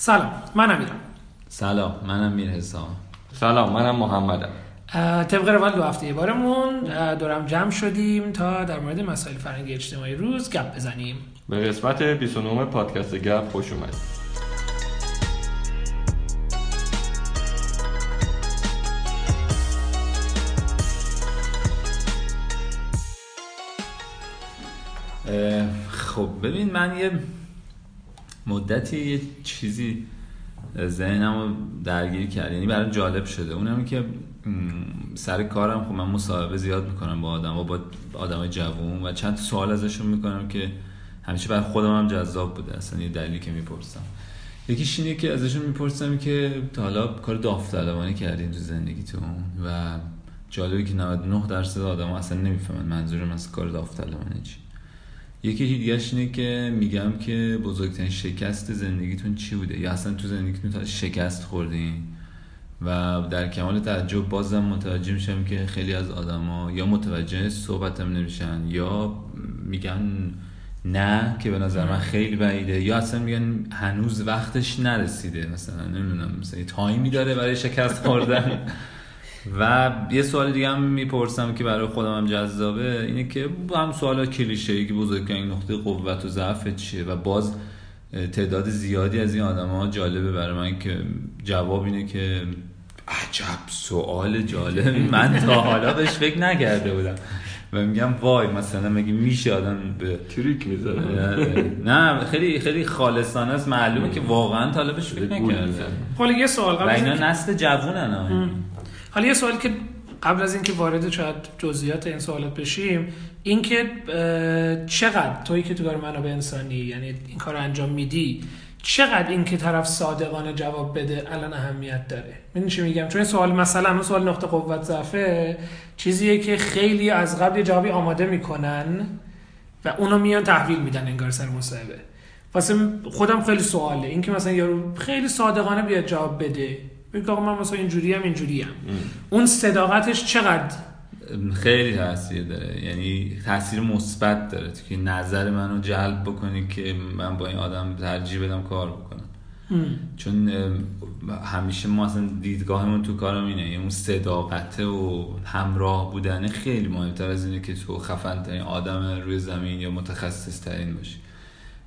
سلام من امیرم سلام منم میر حسام سلام منم محمدم. طبق روال دو هفته بارمون دورم جمع شدیم تا در مورد مسائل فرهنگی اجتماعی روز گپ بزنیم. به قسمت 29 پادکست گپ خوش اومدید. خب ببین من یه مدتی یه چیزی ذهنم رو درگیر کرد. یعنی برای جالب شده. اونم که سر کارم خب من مصاحبه زیاد می‌کنم با آدم و با آدم جوون و چند سوال ازشون می‌کنم که همیشه برای خودم هم جذاب بوده. اصلا یه دلیلی که می‌پرسم. یکیش اینه که ازشون می‌پرسم که تا حالا کار داوطلبانه کردین تو زندگیتون و جالبی که 99 درصد آدم اصلا نمی‌فهمن منظورم از کار داوطلبانه چی. یکی دیگهش اینه که میگم که بزرگترین شکست زندگیتون چی بوده؟ یا اصلا تو زندگیتون شکست خوردین؟ و در کمال تعجب بازم متوجه میشم که خیلی از آدما یا متوجه صحبتم نمیشن یا میگن نه که به نظر من خیلی بعیده یا اصلا میگن هنوز وقتش نرسیده مثلا نمی‌دونم مثلا تایمی داره برای شکست خوردن. و یه سوال دیگه هم می‌پرسم که برای خودم هم جذابه اینه که هم سوال کلیشه ای که بزرگترین نقطه قوت و ضعف چیه؟ و باز تعداد زیادی از این آدم ها جالبه برای من که جواب اینه که عجب سوال جالب. من تا حالا بهش فکر نکرده بودم. و میگم وای مثلا مگه میشه آدم به تریک می‌زنه؟ نه خیلی خیلی خالصانه است. معلومه که واقعا بهش فکر نکرده. حالا یه سوال قبل اینا نسل جوونن حالا یه سوالی که قبل از اینکه وارد شاید جزئیات این سوالات بشیم اینکه چقدر تویی که تو کار منابع انسانی یعنی این کار انجام میدی چقدر این که طرف صادقانه جواب بده الان اهمیت داره؟ من چی میگم؟ چون این سوال مثلا اون سوال نقطه قوت ضعفه چیزیه که خیلی از قبل جوابی آماده می‌کنن و اونو میان تحویل میدن انگار سر مصاحبه. واسه خودم خیلی سواله. این که مثلا یارو خیلی صادقانه بیاد جواب بده. بگه آقا من مثلا اینجوری هم اینجوری هم. اون صداقتش چقدر؟ خیلی تاثیر داره. یعنی تاثیر مثبت داره. که نظر منو جلب بکنی که من با این آدم ترجیح بدم کار بکنم. چون همیشه ما اصلا دیدگاهمون تو کارم اینه. یعنی اون صداقته و همراه بودن خیلی مهمتر از اینه که تو خفن ترین آدم روی زمین یا متخصص ترین باشی.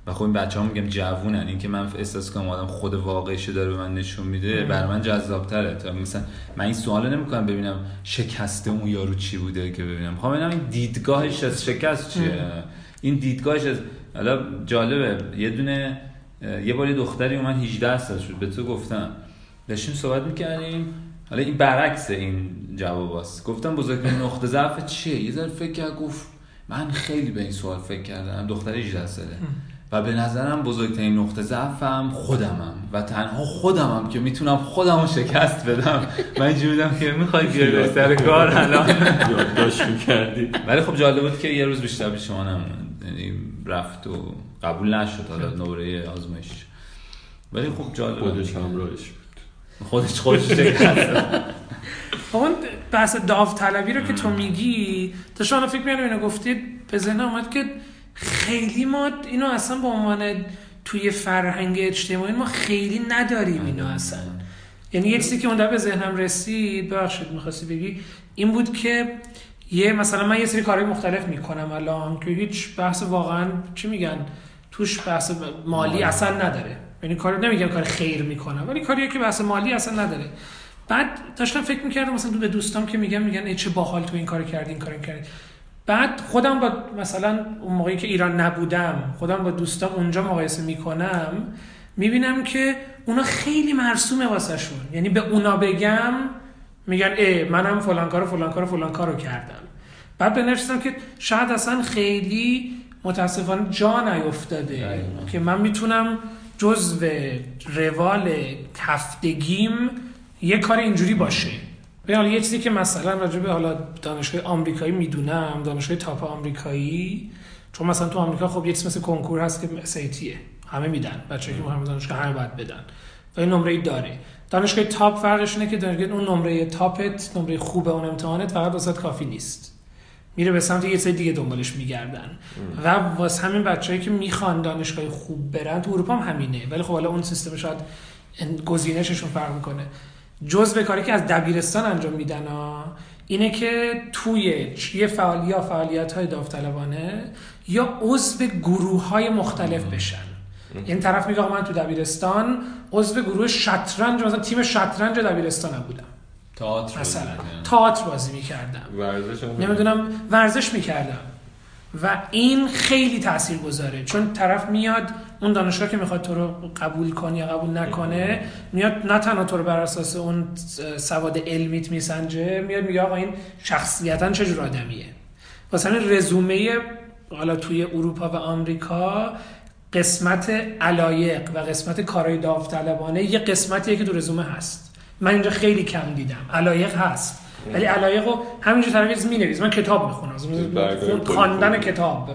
و خب این بچه ها میگم جوونن. این که من احساس کنم آدم خود واقعیشو داره به من نشون میده بر من جذاب تره تا مثلا من این سوالو نمی‌کنم ببینم شکسته اون یارو چی بوده که ببینم. خب ببینم این دیدگاهش از شکست چیه؟ این دیدگاهش از حالا جالبه. یه دونه یه بار دختری اومد 18 سال شد. به تو گفتم. داشتیم صحبت می‌کردیم. حالا این برعکس این جواباست گفتم بزرگترین نقطه ضعف چیه؟ یه ذره فکر کرد گفت من خیلی به این سوال فکر کردم. دختر 18 ساله. و به نظرم بزرگترین نقطه ضعفم خودمم و تنها خودمم که می‌تونم خودم رو شکست بدم. من اینجوری بودم که می‌خوای بیاری سر کار الان؟ یادداشت می‌کردی. ولی خب جالب بود که یه روز بیشتر پیش شما یعنی رفت و قبول نشد. حالا نوره آزمایش. ولی خب جالب خودش همراهش بود. خودش خودش شکست اون بحث داوطلبی رو که تو میگی تا شما فکر می‌کنم اینو گفتید به ذهن اومد که خیلی ما اینو اصلا به عنوان توی فرهنگ اجتماعی ما خیلی نداریم اینو اصلا. یعنی یه چیزی که اون به ذهنم رسید ببخشید می‌خواستی بگی این بود که یه مثلا من یه سری کارهای مختلف می‌کنم الان که هیچ بحث واقعا چی میگن؟ توش بحث مالی اصلا نداره. یعنی کار نمیگم کار خیر می‌کنم ولی کاریه که بحث مالی اصلا نداره. بعد داشتم فکر می‌کردم مثلا به دوستام که میگم میگن ای چه باحال تو این کار کردی این کار کردی. بعد خودم با مثلا اون موقعی که ایران نبودم خودم با دوستام اونجا مقایسه می‌کنم می‌بینم که اونا خیلی مرسومه واسه شون یعنی به اونا بگم میگن ای منم فلان کارو فلان کارو فلان کارو کردم. بعد به که شاید اصلا خیلی متاسفانه جا نیفتاده که من می‌تونم جزو روال هفتگیم یه کار اینجوری باشه. به حالا یه چیزی که مثلا راجع به حالا دانشگاه آمریکایی می‌دونم دانشگاه تاپ آمریکایی چون مثلا تو آمریکا خب یه چیز مثل کنکور هست که سیتیه همه میدن. بچه‌ای که مهم دانشگاه همه باید بدن. و این نمره داره. دانشگاه تاپ فرقش اینه که دانشگاه اون نمره تاپت نمره خوب اون امتحانت فقط واسه کافی نیست. میره به سمت یه سری دیگه دنبالش میگردن. و واسه همین بچه‌ای که می‌خوان دانشگاه خوب برن تو اروپا هم همینه. ولی خب حالا اون سیستم شاید گزینششون فرق می‌کنه. جزء کاری که از دبیرستان انجام میدن ها، اینه که توی چ- یه فعال یا فعالیت های داوطلبانه یا عضو گروه های مختلف بشن. این طرف میگه من تو دبیرستان عضو گروه شطرنج مثلا تیم شطرنج دبیرستانم بودم. تئاتر مثلا بازی تئاتر بازی می‌کردم. ورزش نمی‌دونم ورزش می‌کردم. و این خیلی تأثیر گذاره. چون طرف میاد اون دانشگاه که می‌خواد تو رو قبول کنه یا قبول نکنه میاد نه تنها تو رو بر اساس اون سواد علمیت میسنجه میاد میگه آقا این شخصیتا چه جور آدمیه؟ واسه همین رزومه حالا توی اروپا و آمریکا قسمت علایق و قسمت کارهای داوطلبانه یه قسمتیه که تو رزومه هست. من اینجا خیلی کم دیدم. علایق هست. ولی علایق رو همینجور طرف مینویس. من کتاب می‌خونم. خواندن. کتاب.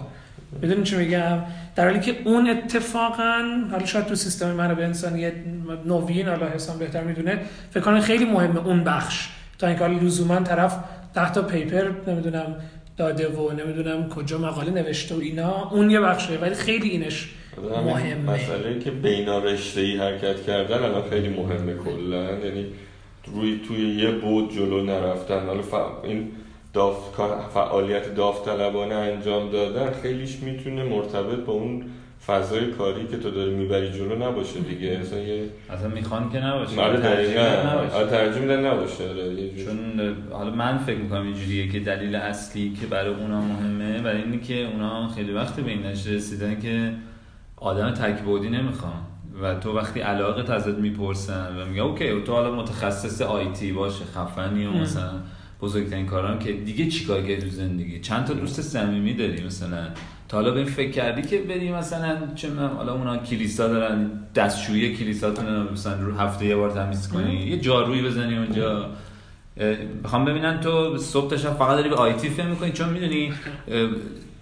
می‌دونی چی میگم؟ در حالی که اون اتفاقا حالا شاید تو سیستم منابع انسانی نوین حالا حسام بهتر می‌دونه فکر کنم خیلی مهمه اون بخش. تا اینکه حالا لزوما طرف 10 تا پیپر نمی‌دونم داده و نمی‌دونم کجا مقاله نوشته و اینا اون یه بخشه. ولی خیلی اینش مهمه. مسئله که بینا رشته ای حرکت کردن الان خیلی مهمه کلا. یعنی روی توی یه بود جلو نرفتن. حالا ف- این داف... فعالیت داوطلبانه انجام دادن خیلیش می‌تونه مرتبط با اون فضای کاری که تو داری می‌بری جلو نباشه دیگه. اصلا یه اصلا می‌خوان که نباشه. آره دقیقاً. نباشه. آره ترجیح میدن نباشه. آره جور. چون حالا من فکر می‌کنم اینجوریه که دلیل اصلی که برای اونا مهمه برای اینه که اونا خیلی وقت به این رسیدن که آدم تکبودی نمی‌خوان. و تو وقتی علاقه ازت می‌پرسن و میگه اوکی تو حالا متخصص آیتی باشه خفنی و. مثلا بزرگترین کارام که دیگه چیکار کردی تو زندگی؟ چند تا دوست صمیمی داری مثلا؟ تا حالا به این فکر کردی که بری مثلا چه می‌دونم، حالا اونا کلیسا دارن دستشویی کلیساتون مثلا رو هفته یه بار تمیز کنی یه جارویی بزنی اونجا. می‌خوام ببینن تو صبح تا شب فقط داری به آیتی فکر می‌کنی؟ چون می‌دونی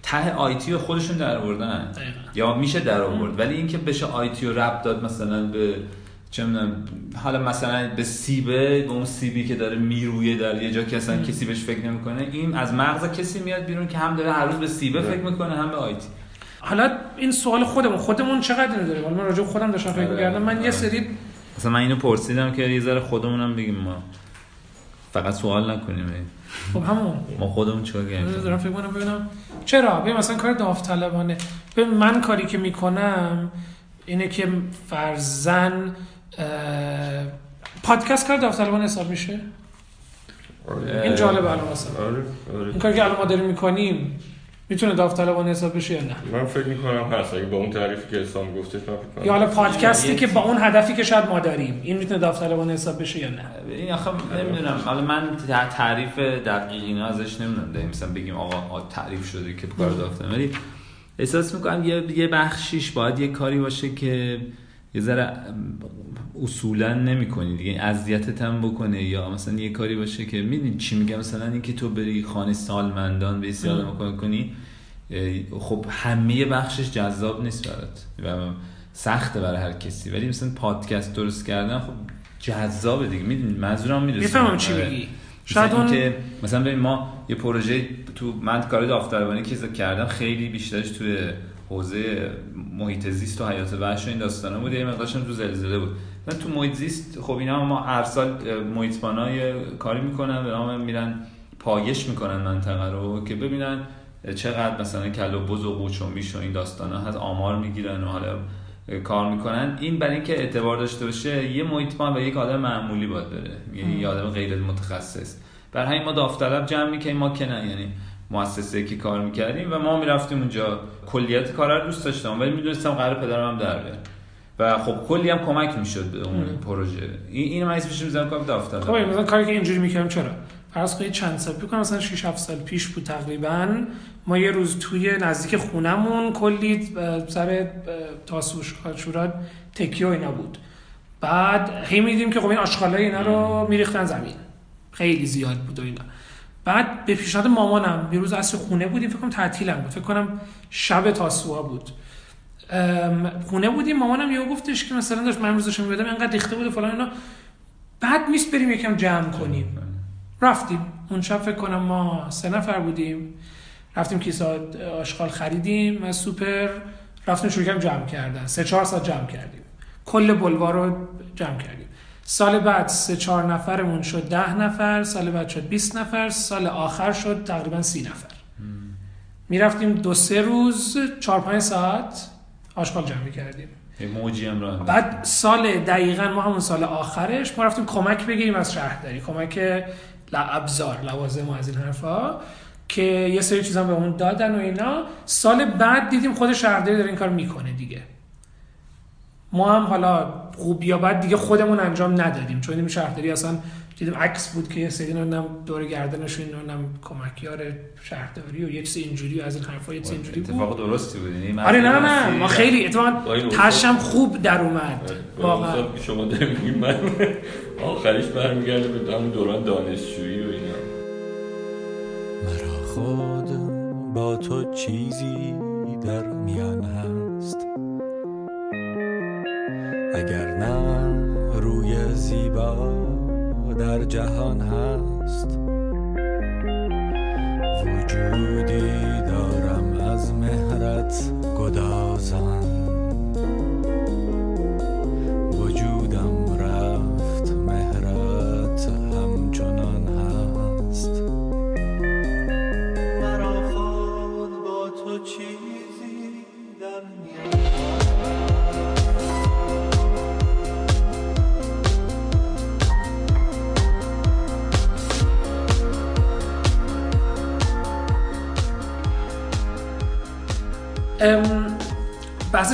ته آیتی رو خودشون در آوردن. دقیقاً. یا میشه در آورد. ولی اینکه بشه آیتی رو ربط داد مثلا به چه می‌دونم، حالا مثلا به سیبه به اون سیبی که داره میرویه در یه جا که اصلا کسی بهش فکر نمی‌کنه. این از مغز کسی میاد بیرون که هم داره هر روز به سیبه فکر می‌کنه هم به آیتی حالا این سوال خودمون خودمون چقدر اینو داریم؟ حالا من راجع خودم داشتم فکر آره. می‌کردم. من یه آره. سری مثلا من اینو پرسیدم که یه ذره خودمونم بگیم ما. فقط سوال نکنیم. خب همون. ما خودمون چیکار کردیم؟ دارم فکر کنم ببینم. چرا؟ ببین مثلا کار داوطلبانه. ببین من کاری که می‌کنم اینه که فرزن پادکست کار داوطلبانه حساب میشه؟ آره. این جالبه الان مثلا. آره آره. این کاری که الان ما داریم می‌کنیم. می‌تونه داوطلبانه حساب بشه یا نه؟ من فکر می‌کنم هست. اگه با اون تعریفی که حسام گفتش من فکر کنم یا حالا پادکستی یه- که با اون هدفی که شاید ما داریم این می‌تونه داوطلبانه حساب بشه یا نه؟ این آخه نمی‌دونم. حالا من تعریف دقیق اینا ازش نمی‌دونم. داریم مثلا بگیم آقا تعریف شده که کار دافتم ولی احساس می‌کنم یه یه بخشیش باید یه کاری باشه که یه ذره اصولا نمی‌کنی دیگه. اذیتت هم بکنه یا مثلا یه کاری باشه که می‌دونی چی میگم. مثلا اینکه تو بری خانه سالمندان به آدم کار کنی خب همه بخشش جذاب نیست برات و سخته برای هر کسی. ولی مثلا پادکست درست کردن خب جذابه دیگه. می‌دونی؟ منظورم می‌رسه. می‌فهمم چی میگی. شاید اون که مثلا ببین ما یه پروژه تو من کار داوطلبانه که کردم. خیلی بیشترش توی حوزه محیط زیست و حیات وحش و این داستانا بود یه مقدارش هم تو زلزله بود. مثلا تو محیط زیست خب اینا ما هر سال محیطبانای کاری می‌کنن به نام میرن پایش می‌کنن منطقه رو که ببینن چقدر مثلا کل و بز و قوچ و میش و این داستانا هست آمار می‌گیرن و حالا کار می‌کنن. این برای اینکه اعتبار داشته باشه یه محیطبان و یک آدم معمولی باید بره. یعنی یه آدم غیر متخصص برای همین ما داوطلب جمع می‌کنیم ما که نه یعنی مؤسسه که کار می‌کردیم و ما می‌رفتیم اونجا. کلیت کار رو دوست داشتم ولی می‌دونستم قرار پدرم هم در بیاره و خب کلی هم کمک می‌شد به اون پروژه. این اینو من اسمش می‌ذارم کار داوطلب. خب مثلا کاری که اینجوری می‌کردم چرا؟ فرض کنید چند سال پیش مثلا 6 7 سال پیش بود تقریبا. ما یه روز توی نزدیک خونمون کلی سر تاسوش کاشورات تکیه و اینا بود. بعد هی میدیم که خب این آشغالای اینا رو میریختن زمین. خیلی زیاد بود و اینا. بعد به پیشنهاد مامانم یه روز اصر خونه بودیم فکر کنم تعطیلم بود. فکر کنم شب تاسوعا بود. خونه بودیم مامانم یهو گفتش که مثلا داشت من امروز داشتم می‌بردم اینقدر ریخته بود فلان اینا. بعد میست بریم یکم جمع کنیم. رفتیم. اون شب فکر کنم ما سه نفر بودیم. رفتیم کیسه آشغال خریدیم از سوپر. رفتیم شروع کردیم جمع کردن. سه چهار ساعت جمع کردیم. کل بلوار رو جمع کردیم. سال بعد سه چهار نفرمون شد ده نفر سال بعد شد 20 نفر سال آخر شد تقریبا سی نفر. می‌رفتیم دو سه روز چهار پنج ساعت آشغال جمع کردیم موجی هم راه بعد سال دقیقا ما همون سال آخرش ما رفتیم کمک بگیریم از شهرداری کمک ابزار لوازم و از این حرفا که یه سری چیزا به اون دادن و اینا. سال بعد دیدیم خود شهرداری داره این کار می‌کنه دیگه. ما هم حالا خوب یا بد دیگه خودمون انجام ندادیم. چون این شهرداری اصلا دیدیم عکس بود که یه سری نمی‌دونم دور گردنشون نمی‌دونم کمکیار شهرداری و یه چیز اینجوری و از این حرفا یه چیز اینجوری بود. اتفاق درستی بود. یعنی آره نه نه. ما خیلی اتفاقا تشم خوب در اومد. واقعا. واقعا شما میگیم من آخرش برمیگرده به همون دوران دانشجویی و اینا. مرا خود با تو چیزی در میان هست. اگر نه روی زیبا در جهان هست. وجودی دارم از مهرت گدازان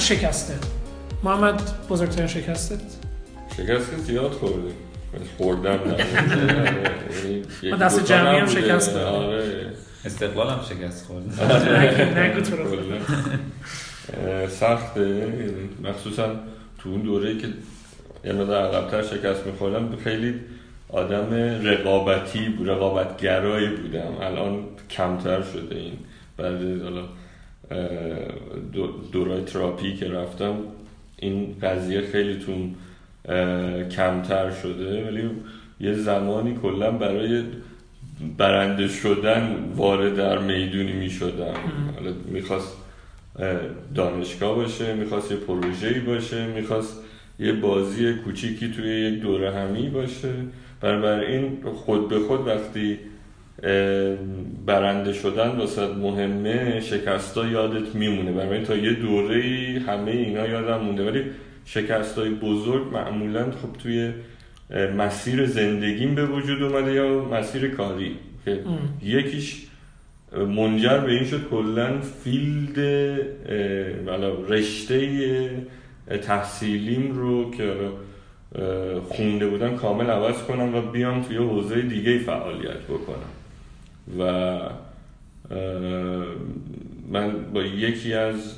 بحث شکسته. محمد بزرگترین شکستت؟ شکست که زیاد خوردیم. خوردم نه. یعنی ما دست جمعی هم. شکست. آره. استقلال هم شکست خورد نگو- تو رو. سخته. مخصوصا تو اون دوره که یه مقدار عقبتر شکست میخوردم خیلی آدم رقابتی رقابتگرایی بودم. الان کمتر شده این. بعد حالا دورای تراپی که رفتم این قضیه خیلی تون کمتر شده ولی یه زمانی کلا برای برنده شدن وارد در می‌دونی می شدم حالا می‌خواست دانشگاه باشه می‌خواست یه پروژه‌ای باشه می‌خواست یه بازی کوچیکی توی یک دوره همی باشه. بنابراین خود به خود وقتی برنده شدن واسه مهمه شکستا یادت میمونه. بنابراین تا یه دوره همه اینا یادم مونده. ولی شکست های بزرگ معمولا خب توی مسیر زندگیم به وجود اومده یا مسیر کاری. که. یکیش منجر به این شد کلا فیلد رشته تحصیلیم رو که خونده بودم کامل عوض کنم و بیام توی حوزه دیگه فعالیت بکنم. و من با یکی از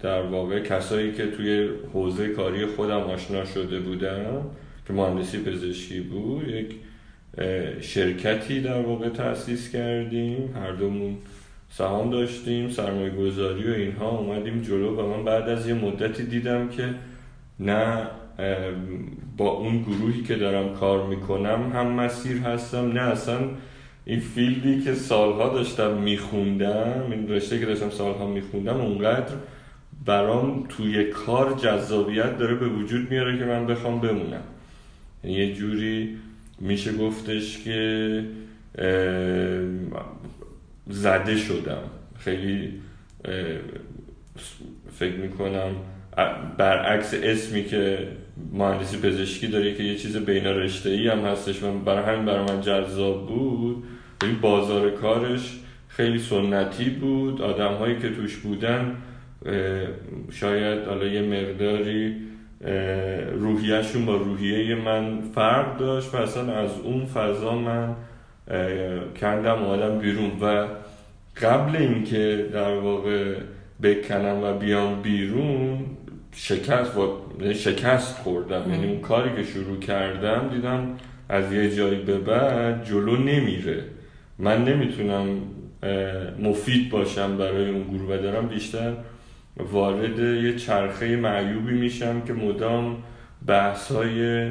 در واقع کسایی که توی حوزه کاری خودم آشنا شده بودم که مهندسی پزشکی بود یک شرکتی در واقع تأسیس کردیم. هر دومون سهام داشتیم سرمایه گذاری و اینها. اومدیم جلو و من بعد از یه مدتی دیدم که نه با اون گروهی که دارم کار می‌کنم هم مسیر هستم نه اصلا این فیلدی که سالها داشتم میخوندم این رشته که داشتم سالها میخوندم اونقدر برام توی کار جذابیت داره به وجود میاره که من بخوام بمونم. یعنی یه جوری میشه گفتش که زده شدم. خیلی فکر می‌کنم برعکس اسمی که مهندسی پزشکی داره که یه چیز بین رشته ای هم هستش و برای همین برای من جذاب بود. ولی بازار کارش خیلی سنتی بود. آدم هایی که توش بودن شاید حالا یه مقداری روحیهشون با روحیه من فرق داشت و اصلا از اون فضا من کندم آدم بیرون و قبل اینکه در واقع بکنم و بیام بیرون شکست و شکست خوردم. یعنی اون کاری که شروع کردم دیدم از یه جایی به بعد جلو نمیره. من نمی‌تونم مفید باشم برای اون گروه و دارم بیشتر وارد یه چرخه معیوبی میشم که مدام بحث های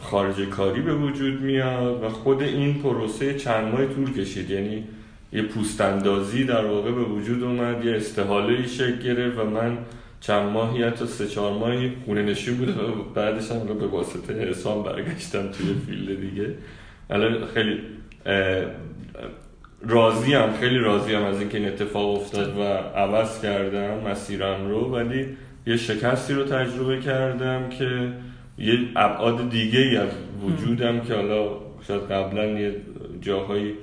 خارج کاری به وجود میاد و خود این پروسه چند ماه طول کشید. یعنی یه پوستندازی در واقع به وجود اومد یه استحاله شکل گرفت و من چند ماهی حتی سه چهار ماهی خونه نشین بودم و بعدش هم به واسطه حسام برگشتم توی فیلد دیگه. الان خیلی راضی هم خیلی راضی هم از اینکه این اتفاق افتاد و عوض کردم مسیرم رو ولی یه شکستی رو تجربه کردم که یه ابعاد دیگه ای از وجودم که حالا شاید قبلا یه جاهایی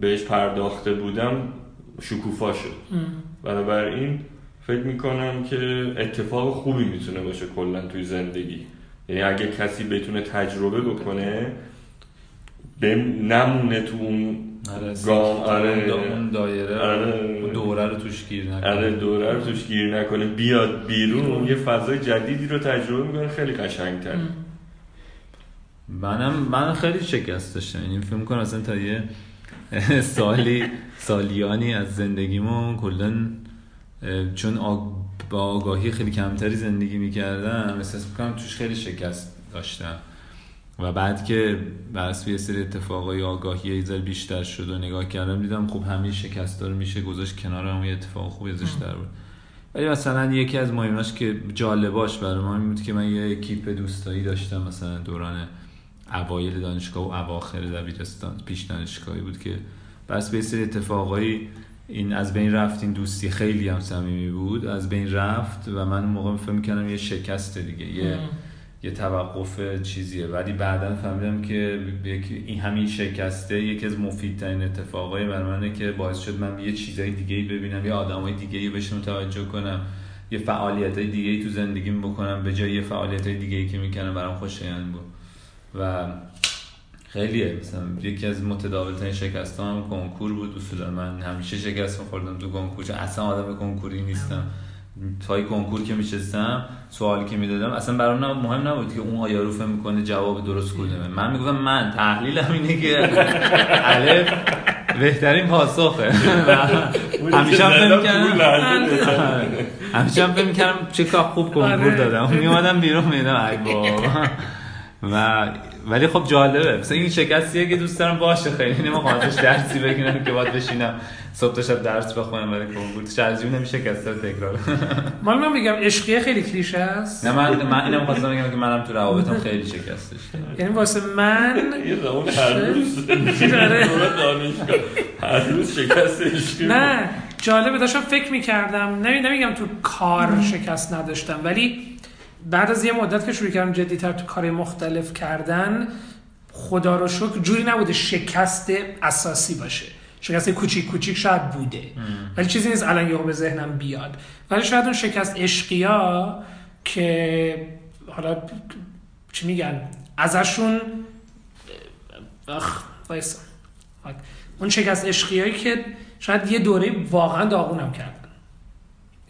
بهش پرداخته بودم شکوفا شد. بنابراین فکر می‌کنم که اتفاق خوبی می‌تونه باشه کلا توی زندگی. یعنی اگه کسی بتونه تجربه بکنه به نمونه تو اون آره گام آره. اون دایره آره. دوره رو توش گیر نکنه. آره دوره رو توش گیر نکنه. بیاد بیرون یه فضای جدیدی رو تجربه می‌کنه خیلی قشنگتر. منم من خیلی شکست داشتم. یعنی فکر کنم اصلا تا یه سالی سالیانی از زندگیمون کلا چون با آگاهی خیلی کمتری زندگی می‌کردم احساس می‌کنم توش خیلی شکست داشتم. و بعد که بر یه سری اتفاقای آگاهی ایزر بیشتر شد و نگاه کردم دیدم خب همه شکست داره میشه گذاشت کنار هم یه اتفاق خوبی ازش در بود. ولی مثلا یکی از مهمش که جالباش برای ما این بود که من یه کیپ دوستایی داشتم مثلا دوران اوایل دانشگاه و اواخر دبیرستان پیش دانشگاهی بود که بس به سری اتفاقایی این از بین رفت این دوستی خیلی هم صمیمی بود. از بین رفت و من اون موقع فکر می‌کردم یه شکست دیگه یه یه توقف چیزیه. ولی بعدا فهمیدم که این همین شکسته یکی از مفیدترین اتفاقای بر منه که باعث شد من یه چیزای دیگه ای ببینم یه آدمای دیگه ای بهش متوجه کنم یه فعالیت های دیگه ای تو زندگیم بکنم به جای یه فعالیت های دیگه ای که می‌کنم برام خوشایند بود. و خیلیه. مثلا یکی از متداول ترین شکست هم کنکور بود اصولا من همیشه شکست میخوردم تو کنکور چون اصلا آدم کنکوری نیستم. تای کنکور که میشستم سوالی که می‌دادم اصلا برام مهم نبود که اون آیا رو فهم می‌کنه جواب درست کدومه من می‌گفتم من تحلیلم اینه که الف بهترین پاسخه. همیشه هم فهم کردم. همیشه هم فهم کردم چه کار خوب کنکور آره. دادم. میومدم بیرون میدم ای بابا. و ولی خب جالبه. مثلا این شکستیه که دوست دارم باشه خیلی. نمی‌خوام ازش درسی بگیرم که باید بشینم صبح تا شب درس بخونم برای کنکور ترجیح نمیشه کسر تکرار. مال من میگم عشقیه خیلی کلیشه است. نه من من اینم خواستم بگم که منم تو روابطم خیلی شکست داشتم. یعنی واسه من یه زمان هر روز. دانشگاه. هر روز شکست عشقی نه جالبه. داشتم فکر می‌کردم نمیگم تو کار شکست نداشتم ولی بعد از یه مدت که شروع کردم جدیتر تو کار مختلف کردن خدا رو شکر جوری نبوده شکست اساسی باشه. شکست کوچیک کوچیک شاید بوده. ولی چیزی نیست الان یهو به ذهنم بیاد. ولی شاید اون شکست عشقیا که حالا چی میگن؟ ازشون اخ وایسا. اون شکست عشقیایی که شاید یه دوره واقعا داغونم کردن.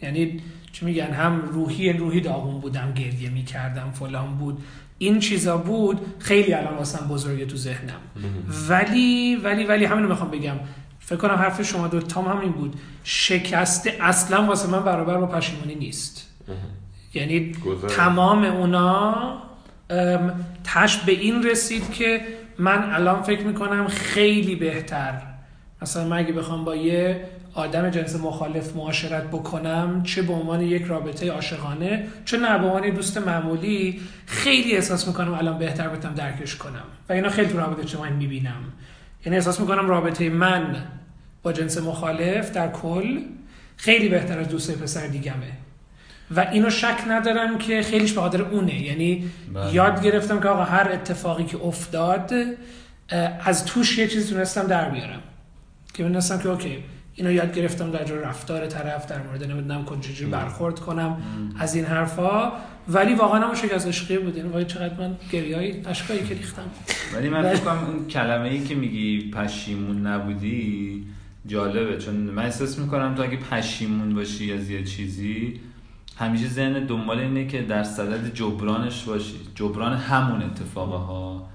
یعنی چی میگن هم روحی روحی داغون بودم گریه می‌کردم فلان بود. این چیزا بود خیلی الان واسم بزرگه تو ذهنم. ولی ولی ولی همین رو می‌خوام بگم. فکر کنم حرف شما دو تام همین بود. شکست اصلا واسه من برابر با پشیمونی نیست. یعنی تمام اونا تش به این رسید که من الان فکر می‌کنم خیلی بهتر. مثلا من اگه بخوام با یه آدم جنس مخالف معاشرت بکنم چه به عنوان یک رابطه عاشقانه چه نه به عنوان دوست معمولی خیلی احساس می‌کنم الان بهتر بتونم درکش کنم. و اینا خیلی تو رابطه شما می‌بینم. یعنی احساس می‌کنم رابطه من با جنس مخالف در کل خیلی بهتر از دوست پسر دیگمه. و اینو شک ندارم که خیلیش به خاطر اونه. یعنی بله. یاد گرفتم که آقا هر اتفاقی که افتاد از توش یه چیزی تونستم در بیارم. که می‌دونستم که اوکی اینو یاد گرفتم در رفتار طرف در مورد نمی‌دونم چجوری برخورد کنم از این حرفا. ولی واقعا هم شکست عشقی بود. یعنی وای چقدر من گریای اشکایی که ریختم. ولی من فکر کنم اون کلمه ای که میگی پشیمون نبودی جالبه. چون من احساس می‌کنم تو اگه پشیمون باشی از یه چیزی همیشه ذهن دنبال اینه که در صدد جبرانش باشی. جبران همون اتفاقه ها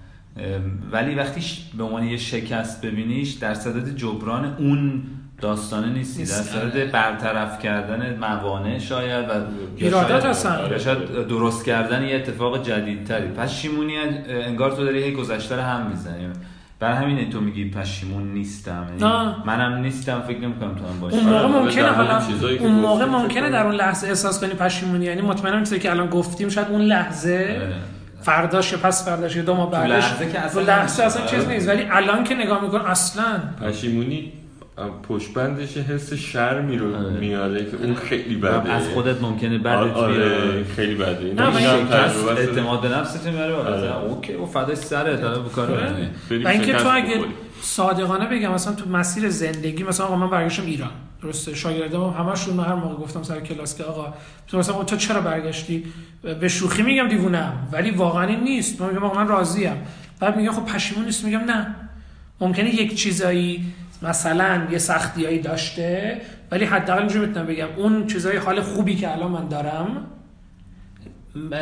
ولی وقتی به عنوان یه شکست ببینیش در صدد جبران اون داستانه نیستی در. صورت برطرف کردن موانع شاید و ایرادات شاید- هستن. یا شاید درست کردن یه اتفاق جدیدتری پشیمونی انگار تو داری هی گذشته رو هم می‌زنی برای همین تو میگی پشیمون نیستم یعنی. منم نیستم فکر نمی‌کنم تو هم باشی اون موقع آره، ممکنه حالا چیزایی که اون موقع ممکنه در. اون لحظه احساس کنی پشیمونی یعنی مطمئنم چیزی که الان گفتیم شاید اون لحظه آره. فرداش یا پس فرداش یا دو ماه بعدش لحظه که اصلا تو لحظه اصلا. چیز نیست ولی الان که نگاه میکن اصلا پشیمونی پشتبندش یه حس شرمی رو آره. میاره که اون خیلی بده. از خودت ممکنه بعدت آره, آره بیاد خیلی بده. نه، شکست. اعتماد به نفست میاره بالا. آره. اوکی و فدای سرت حالا. بریم و اینکه تو اگه. صادقانه بگم مثلا تو مسیر زندگی مثلا آقا من برگشتم ایران. درسته؟ شاگردام همشون هر موقع گفتم سر کلاس که آقا تو مثلا تو چرا برگشتی؟ به شوخی میگم دیوونم ولی واقعا این نیست. من میگم آقا من راضیم. بعد میگم خب پشیمون نیست. میگم نه. ممکنه یک چیزایی مثلا یه سختیایی داشته ولی حداقل اینجوری می‌تونم بگم اون چیزای حال خوبی که الان من دارم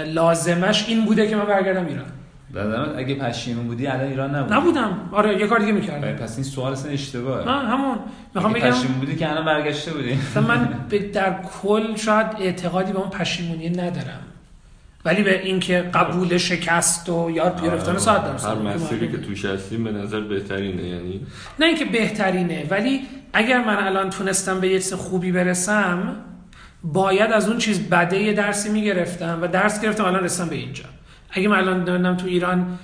لازمش این بوده که من برگردم ایران. به نظرت اگه پشیمون بودی الان ایران نبودی نبودم. آره یه کار دیگه می‌کردم. پس این سوال اصلا اشتباهه. نه همون. می‌خوام بگم پشیمون بودی که الان برگشته بودی. من به- در کل شاید اعتقادی به اون پشیمونی ندارم. ولی به اینکه قبول شکست و یاد گرفتن صد درصد هر ممکنه. مسیری که توش هستیم به نظر بهترینه یعنی؟ نه اینکه بهترینه ولی اگر من الان تونستم به یه چیز خوبی برسم باید از اون چیز بده یه درسی می‌گرفتم و درس گرفتم الان رسیدم به اینجا. اگه من الان دارم تو ایران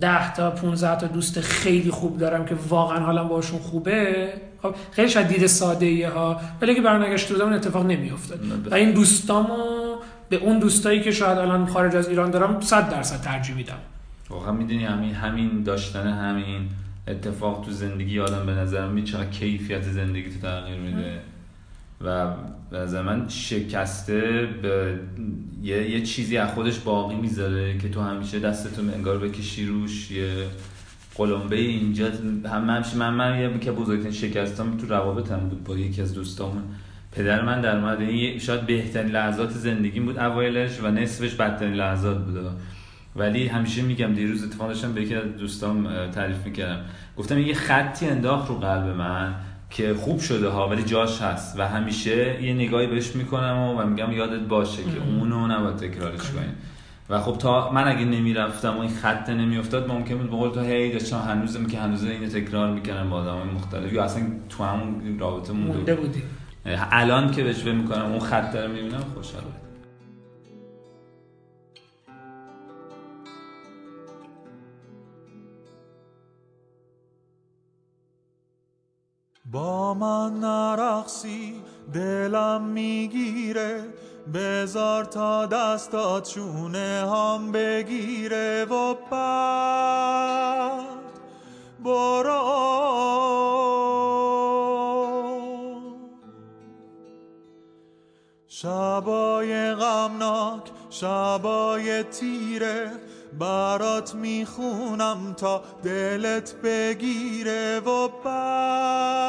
10 تا 15 تا دوست خیلی خوب دارم که واقعا حالم باشون خوبه خب خیلی شاید دید ساده ایه ها ولی اگه برنگشته بودم اون اتفاق نمیافتاد. و این دوستامو به اون دوستایی که شاید الان خارج از ایران دارم 100 درصد ترجیح میدم. واقعا می‌دونی همین همین داشتن همین اتفاق تو زندگی آدم به نظر من چقدر کیفیت زندگی تو تغییر میده. و به نظر من شکسته به یه, یه چیزی از خودش باقی می‌ذاره که تو همیشه دستتو انگار بکشی روش یه قلمبه اینجا. هم همیشه من من یه که بزرگترین شکستم تو روابطم بود با یکی از دوستامون. پدر من در مورد این شاید بهترین لحظات زندگیم بود اوایلش و نصفش بدترین لحظات بود. ولی همیشه میگم دیروز اتفاق داشتم به یکی از دوستام تعریف می‌کردم. گفتم یه خطی انداخت رو قلب من که خوب شده ها ولی جاش هست. و همیشه یه نگاهی بهش می‌کنم و, و میگم یادت باشه که اونو نباید تکرارش کنی. و خب تا من اگه نمی‌رفتم و این خط نمیافتاد ممکن بود بقول تو هی داشتم هنوزم که هنوز اینو تکرار می‌کنم با آدم مختلف. یا اصلا تو همون رابطه مونده بودی الان که فکر می‌کنم اون خط رو می‌بینم خوشحالم. با من نرقصی دلم می‌گیره. بزار تا دستات چونه هم بگیره. و بعد برو. شبای غمناک شبای تیره برات می‌خونم تا دلت بگیره و بعد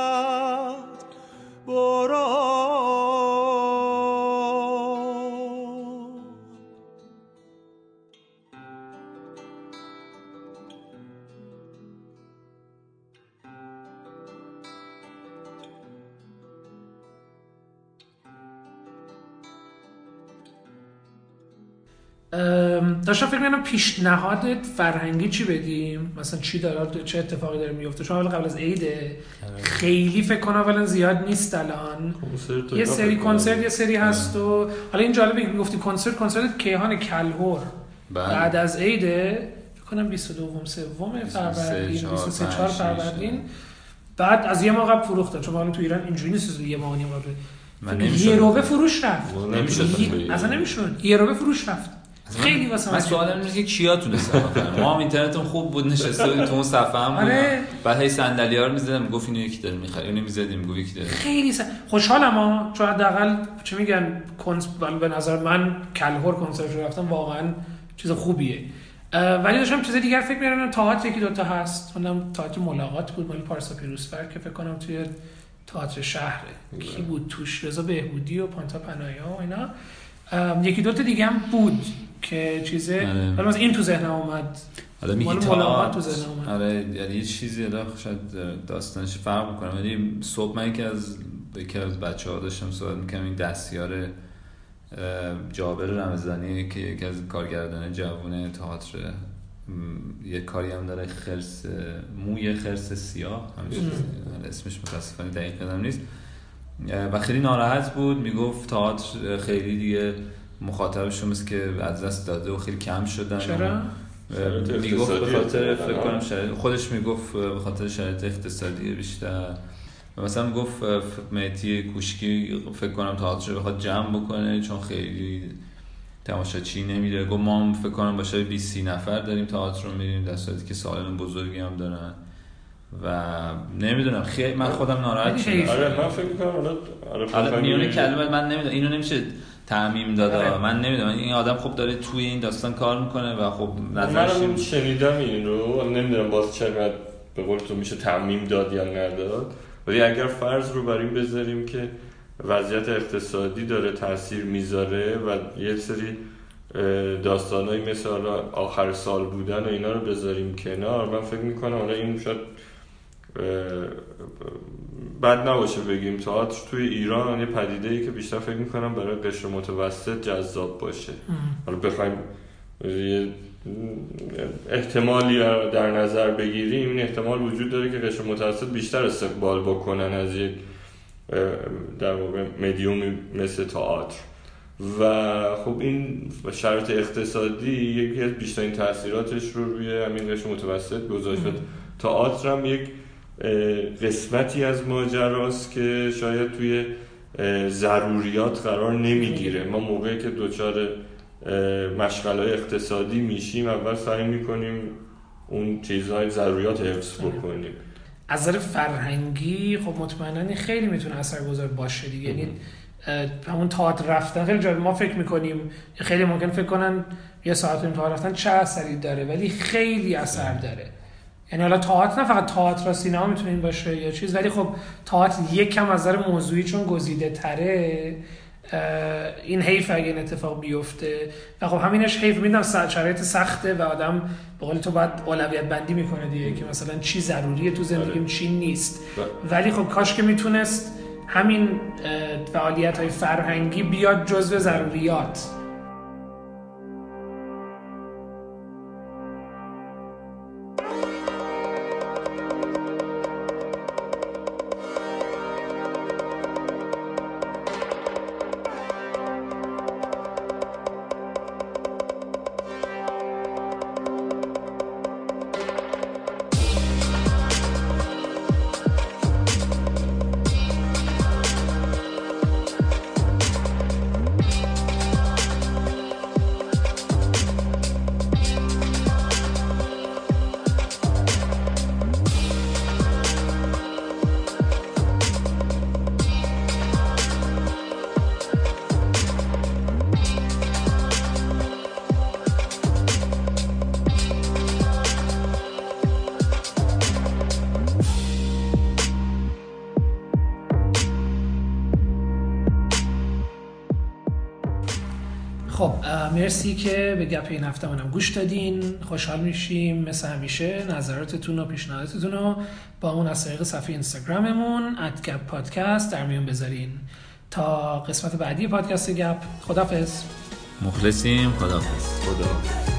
برو. داشتم فکر می‌کردم پیشنهاد فرهنگی چی بدیم مثلا چی داره؟ چه اتفاقی داره میفته چون اول قبل از عیده. خیلی فکر کنم اولا زیاد نیست الان. یه سری. کنسرت یه سری هست و حالا این جالبه که گفتی کنسرت کنسرت کیهان کلهور. بله. بعد از عیده فکر کنم 22 سوم فروردین 23 23 4 4 فروردین. بعد از یه ماه قبل فروخته چون حالا تو ایران اینجوری نیست یه ماه قبل. یه. روبه فروش رفت. نمی‌شد. اصلا نمی‌شد. یه روبه فروش رفت. خیلی واسه من سوالم اینه که کیا تونستن بخرن ما هم اینترنتم خوب بود نشسته بودیم تو اون صفحه هم آره. بعد هی صندلی ها رو می‌زدم گفت اینو یکی داره می‌خره اینو می‌زدیم گفت یکی داره. خیلی س... خوشحالم ها. چون حداقل چه میگن کنس... به نظر من کلهور کنسرت رو رفتم واقعا چیز خوبیه. ولی داشتم چیز دیگر فکر می‌کردم تئاتر یکی دوتا هست. اونم تئاتر ملاقات بود مال پارسا پیروزفر که فکر کنم توی تئاتر شهره. کی بود توش؟ رضا بهبودی و پانتا پنایا و اینا. یکی دوتا دیگه هم بود. که چیزه؟ آره. ولی مثلا این تو ذهنم اومد. حالا میگی تا تو ذهنم اومد. آره یعنی یه چیزی حالا شاید داستانش فرق می‌کنه. ولی صبح من یکی از یکی از بچه ها داشتم صحبت می‌کنم این دستیار جابر رمضانی که یکی از کارگردان جوون تئاتر یه کاری هم داره خرس موی خرس سیاه. حالا اسمش متاسفانه دقیق یادم نیست. و خیلی ناراحت بود. می‌گفت تئاتر خیلی دیگه مخاطبشون مثل که از دست داده و خیلی کم شدن. چرا؟ شرایط می‌گفت به اقتصادی خاطر. فکر کنم شرایط خودش می‌گفت به خاطر شرایط اقتصادی بیشتر. و مثلا می‌گفت مهدی کوشکی فکر کنم تئاتر رو بخواد جمع بکنه چون خیلی تماشاچی نمیره گفت ما هم فکر کنم باشه 20 30 نفر داریم تئاتر رو میریم. در صورتی که سالن بزرگی هم دارن. و نمی‌دونم. خیلی من خودم ناراحت. شدم. آره من فکر حالا آره بخوایم میونه کلمه من نمی‌دونم. اینو نمیشه تعمیم داده. آره. من نمی‌دونم. این آدم خب داره توی این داستان کار می‌کنه و خب نظرش این- شنیدم این رو. نمی‌دونم باز چقدر به قول تو میشه تعمیم داد یا نداد. ولی اگر فرض رو بر این بذاریم که وضعیت اقتصادی داره تاثیر می‌ذاره و یه سری داستانهایی مثل آخر سال بودن و اینا رو بذاریم کنار من فکر می‌کنم حالا این شاید بد نباشه بگیم. تئاتر توی ایران یه پدیده ای که بیشتر فکر می‌کنم برای قشر متوسط جذاب باشه. حالا بخوایم احتمالی در نظر بگیریم. این احتمال وجود داره که قشر متوسط بیشتر استقبال بکنن از یک در واقع مدیومی مثل تئاتر. و خب این شرایط اقتصادی یکی از بیشترین تاثیراتش رو روی همین قشر متوسط گذاشت. تئاتر هم یک قسمتی از ماجراست که شاید توی ضروریات قرار نمی‌گیره. ما موقعی که دچار مشغله اقتصادی میشیم اول سعی می‌کنیم اون چیزهای ضروریات حفظ بکنیم. از نظر فرهنگی خب مطمئنا خیلی می‌تونه اثرگذار باشه دیگه. یعنی همون تئاتر رفتن خیلی جالب. ما فکر می‌کنیم خیلی ممکن فکر کنن یه ساعت این تئاتر رفتن چه اثری داره ولی خیلی اثر داره. یعنی حالا تئاتر نه فقط تئاتر و سینما می‌تونه این باشه یا چیز ولی خب تئاتر یک کم از نظر موضوعی چون گزیده تره این حیف اگه این اتفاق بیفته. و خب همینش حیف می‌دونم شرایط سخته و آدم به قول تو باید اولویت بندی می‌کنه دیگه که مثلا چی ضروریه تو زندگیم آره. چی نیست. ولی خب کاش که می‌تونست همین فعالیت های فرهنگی بیاد جزو ضروریات. مرسی که به گپ این هفته منم گوش دادین. خوشحال میشیم مثل همیشه نظراتتون و پیشنهاداتتون رو با اون از طریق صفحه اینستاگراممون @gap پادکست در میون بذارین. تا قسمت بعدی پادکست گپ خدافظ مخلصیم. خداحافظ. خدا.